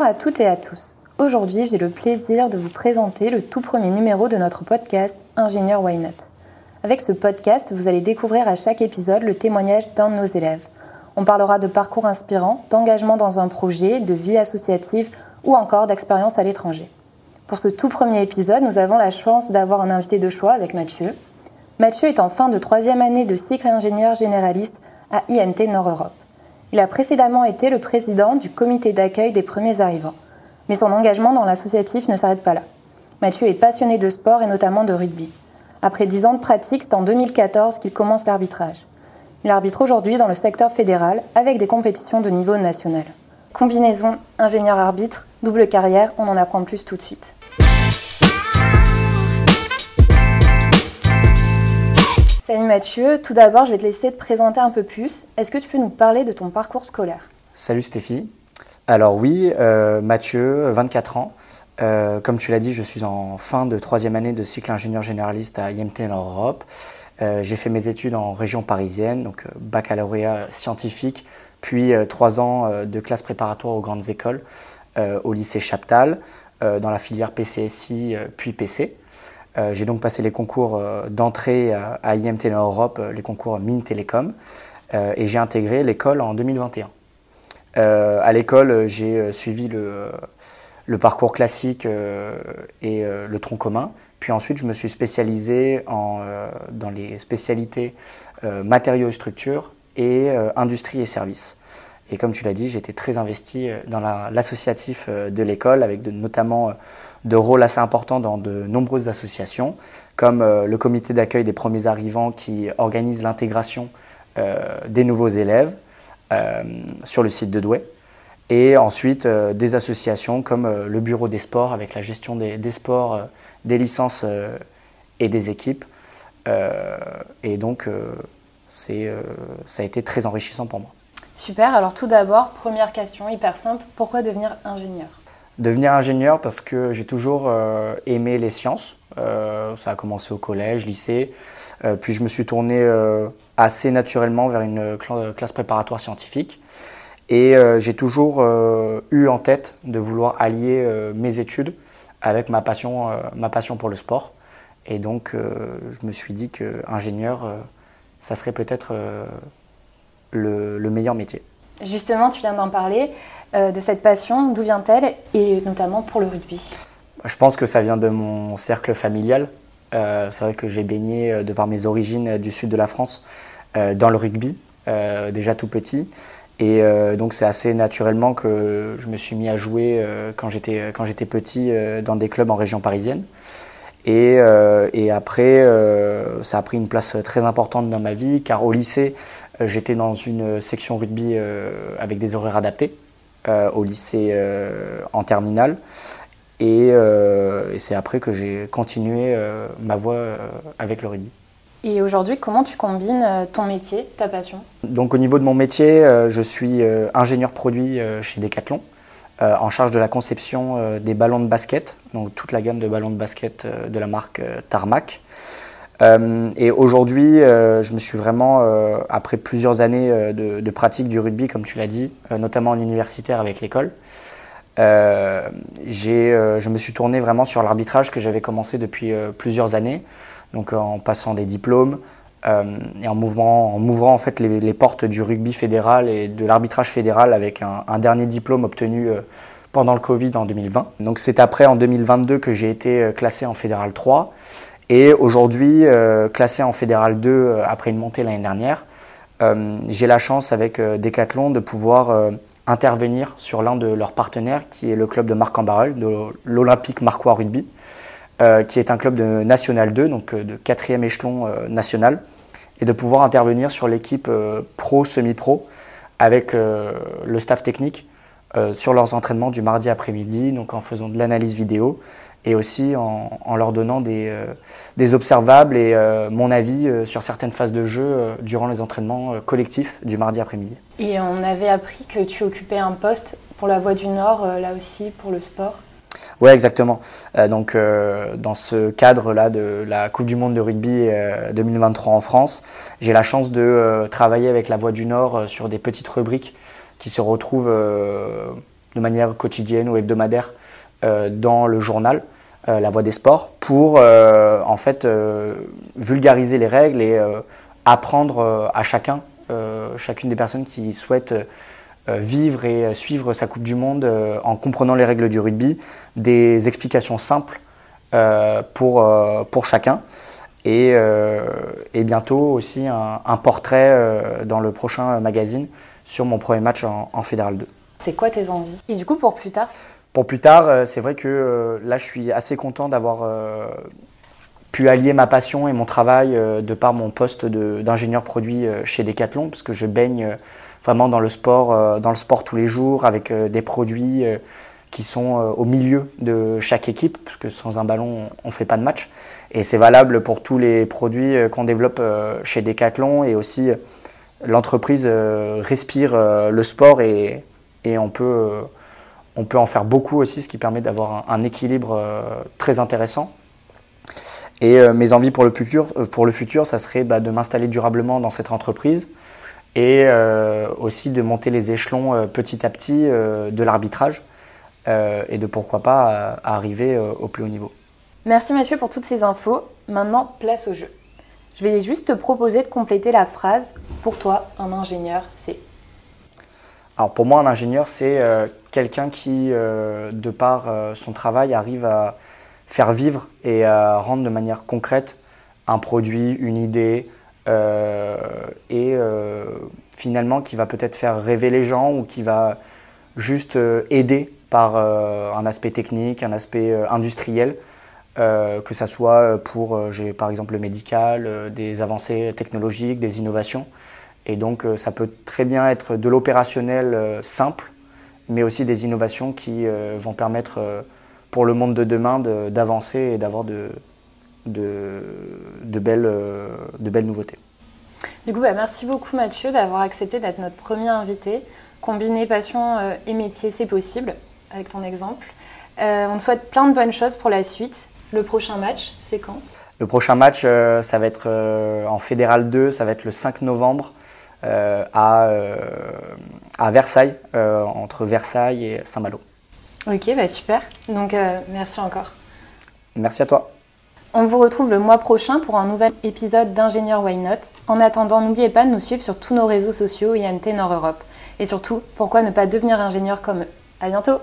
Bonjour à toutes et à tous. Aujourd'hui, j'ai le plaisir de vous présenter le tout premier numéro de notre podcast Ingénieur Why Not. Avec ce podcast, vous allez découvrir à chaque épisode le témoignage d'un de nos élèves. On parlera de parcours inspirants, d'engagement dans un projet, de vie associative ou encore d'expérience à l'étranger. Pour ce tout premier épisode, nous avons la chance d'avoir un invité de choix avec Mathieu. Mathieu est en fin de troisième année de cycle ingénieur généraliste à INT Nord-Europe. Il a précédemment été le président du comité d'accueil des premiers arrivants. Mais son engagement dans l'associatif ne s'arrête pas là. Mathieu est passionné de sport et notamment de rugby. Après dix ans de pratique, c'est en 2014 qu'il commence l'arbitrage. Il arbitre aujourd'hui dans le secteur fédéral avec des compétitions de niveau national. Combinaison ingénieur-arbitre, double carrière, on en apprend plus tout de suite. Salut Mathieu, tout d'abord je vais te laisser te présenter un peu plus. Est-ce que tu peux nous parler de ton parcours scolaire? Salut Stéphie, alors oui, euh, Mathieu, 24 ans. Euh, comme tu l'as dit, je suis en fin de troisième année de cycle ingénieur généraliste à IMT en Europe. Euh, j'ai fait mes études en région parisienne, donc baccalauréat scientifique, puis trois ans de classe préparatoire aux grandes écoles au lycée Chaptal, dans la filière PCSI puis PC. J'ai donc passé les concours d'entrée à, IMT Europe, les concours Mines Télécom, et j'ai intégré l'école en 2021. Euh, à l'école, j'ai euh, suivi le, parcours classique euh, et le tronc commun. Puis ensuite, je me suis spécialisé dans les spécialités matériaux et structures et industrie et services. Et comme tu l'as dit, j'étais très investi dans l'associatif de l'école, avec notamment de rôles assez importants dans de nombreuses associations, comme le comité d'accueil des premiers arrivants qui organise l'intégration des nouveaux élèves, euh, sur le site de Douai. Et ensuite, euh, des associations comme euh, le Bureau des sports avec la gestion des, des sports, des licences et des équipes. et donc, ça a été très enrichissant pour moi. Super. Alors tout d'abord, première question hyper simple, pourquoi devenir ingénieur? Devenir ingénieur parce que j'ai toujours aimé les sciences. ça a commencé au collège, lycée. puis je me suis tourné assez naturellement vers une classe préparatoire scientifique. Et euh, j'ai toujours euh, eu en tête de vouloir allier euh, mes études avec ma passion, ma passion pour le sport. Et donc, je me suis dit que ingénieur, ça serait peut-être le, meilleur métier. Justement, tu viens d'en parler, de cette passion, d'où vient-elle, et notamment pour le rugby? Je pense que ça vient de mon cercle familial. c'est vrai que j'ai baigné, de par mes origines du sud de la France, euh, dans le rugby, euh, déjà tout petit. Et euh, donc c'est assez naturellement que je me suis mis à jouer quand j'étais petit dans des clubs en région parisienne. Et, et après, ça a pris une place très importante dans ma vie, car au lycée, j'étais dans une section rugby avec des horaires adaptés, au lycée en terminale. Et, et c'est après que j'ai continué ma voie avec le rugby. Et aujourd'hui, comment tu combines euh, ton métier, ta passion? Donc au niveau de mon métier, euh, je suis euh, ingénieur produit chez Decathlon, en charge de la conception des ballons de basket, donc toute la gamme de ballons de basket de la marque Tarmac. Et aujourd'hui, je me suis vraiment, après plusieurs années de, pratique du rugby, comme tu l'as dit, notamment en universitaire avec l'école, je me suis tourné vraiment sur l'arbitrage que j'avais commencé depuis plusieurs années donc en passant des diplômes euh, et en, mouvant, en m'ouvrant en fait les, portes du rugby fédéral et de l'arbitrage fédéral avec un, dernier diplôme obtenu euh, pendant le Covid en 2020. Donc c'est après en 2022 que j'ai été euh, classé en fédéral 3 et aujourd'hui classé en fédéral 2 après une montée l'année dernière. j'ai la chance avec Decathlon de pouvoir intervenir sur l'un de leurs partenaires qui est le club de Marc-en-Barœul, de l'Olympique Marquois Rugby. Euh, qui est un club de National 2, donc euh, de quatrième échelon euh, national, et de pouvoir intervenir sur l'équipe pro, semi-pro, avec le staff technique sur leurs entraînements du mardi après-midi, donc en faisant de l'analyse vidéo et aussi en, leur donnant des, des observables et mon avis sur certaines phases de jeu durant les entraînements collectifs du mardi après-midi. Et on avait appris que tu occupais un poste pour la Voie du Nord, là aussi pour le sport. Oui, exactement. Euh, donc, euh, dans ce cadre-là de la Coupe du Monde de rugby 2023 euh, en France, j'ai la chance de travailler avec la Voix du Nord sur des petites rubriques qui se retrouvent de manière quotidienne ou hebdomadaire dans le journal. La Voix des Sports pour en fait vulgariser les règles et apprendre à chacun, chacune des personnes qui souhaitent vivre et suivre sa Coupe du Monde en comprenant les règles du rugby, des explications simples pour, pour chacun. Et, et, bientôt aussi un portrait dans le prochain magazine sur mon premier match en, Fédéral 2. C'est quoi tes envies? Et du coup, pour plus tard? Pour plus tard, euh, c'est vrai que euh, là, je suis assez content d'avoir euh, pu allier ma passion et mon travail de par mon poste d'ingénieur produit chez Decathlon, parce que je baigne vraiment dans le sport, dans le sport tous les jours, avec des produits qui sont au milieu de chaque équipe, parce que sans un ballon, on ne fait pas de match. Et c'est valable pour tous les produits qu'on développe chez Decathlon et aussi l'entreprise euh, respire euh, le sport et, et on, peut, euh, on peut en faire beaucoup aussi, ce qui permet d'avoir un, équilibre très intéressant. Et mes envies pour le futur, pour le futur ça serait bah, de m'installer durablement dans cette entreprise et aussi de monter les échelons petit à petit de l'arbitrage et de pourquoi pas arriver au plus haut niveau. Merci Mathieu pour toutes ces infos. Maintenant, place au jeu. Je vais juste te proposer de compléter la phrase. Pour toi, un ingénieur, c'est Alors pour moi, un ingénieur, c'est euh, quelqu'un qui, euh, de par euh, son travail, arrive à faire vivre et à rendre de manière concrète un produit, une idée, et finalement qui va peut-être faire rêver les gens ou qui va juste aider par un aspect technique, un aspect industriel euh, que ce soit pour, euh, j'ai par exemple le médical, euh, des avancées technologiques, des innovations. Et donc ça peut très bien être de l'opérationnel simple, mais aussi des innovations qui vont permettre pour le monde de demain d'avancer et d'avoir de, de, de, belles, de belles nouveautés. Du coup, bah, merci beaucoup Mathieu d'avoir accepté d'être notre premier invité. Combiner passion et métier, c'est possible, avec ton exemple. on te souhaite plein de bonnes choses pour la suite le prochain match, c'est quand? Le prochain match, euh, ça va être euh, en Fédéral 2, ça va être le 5 novembre euh, à, à Versailles, entre Versailles et Saint-Malo. Ok, bah super. Donc merci encore. Merci à toi. On vous retrouve le mois prochain pour un nouvel épisode d'Ingénieur Why Not. En attendant, n'oubliez pas de nous suivre sur tous nos réseaux sociaux INT Nord Europe. Et surtout, pourquoi ne pas devenir ingénieur comme eux? À bientôt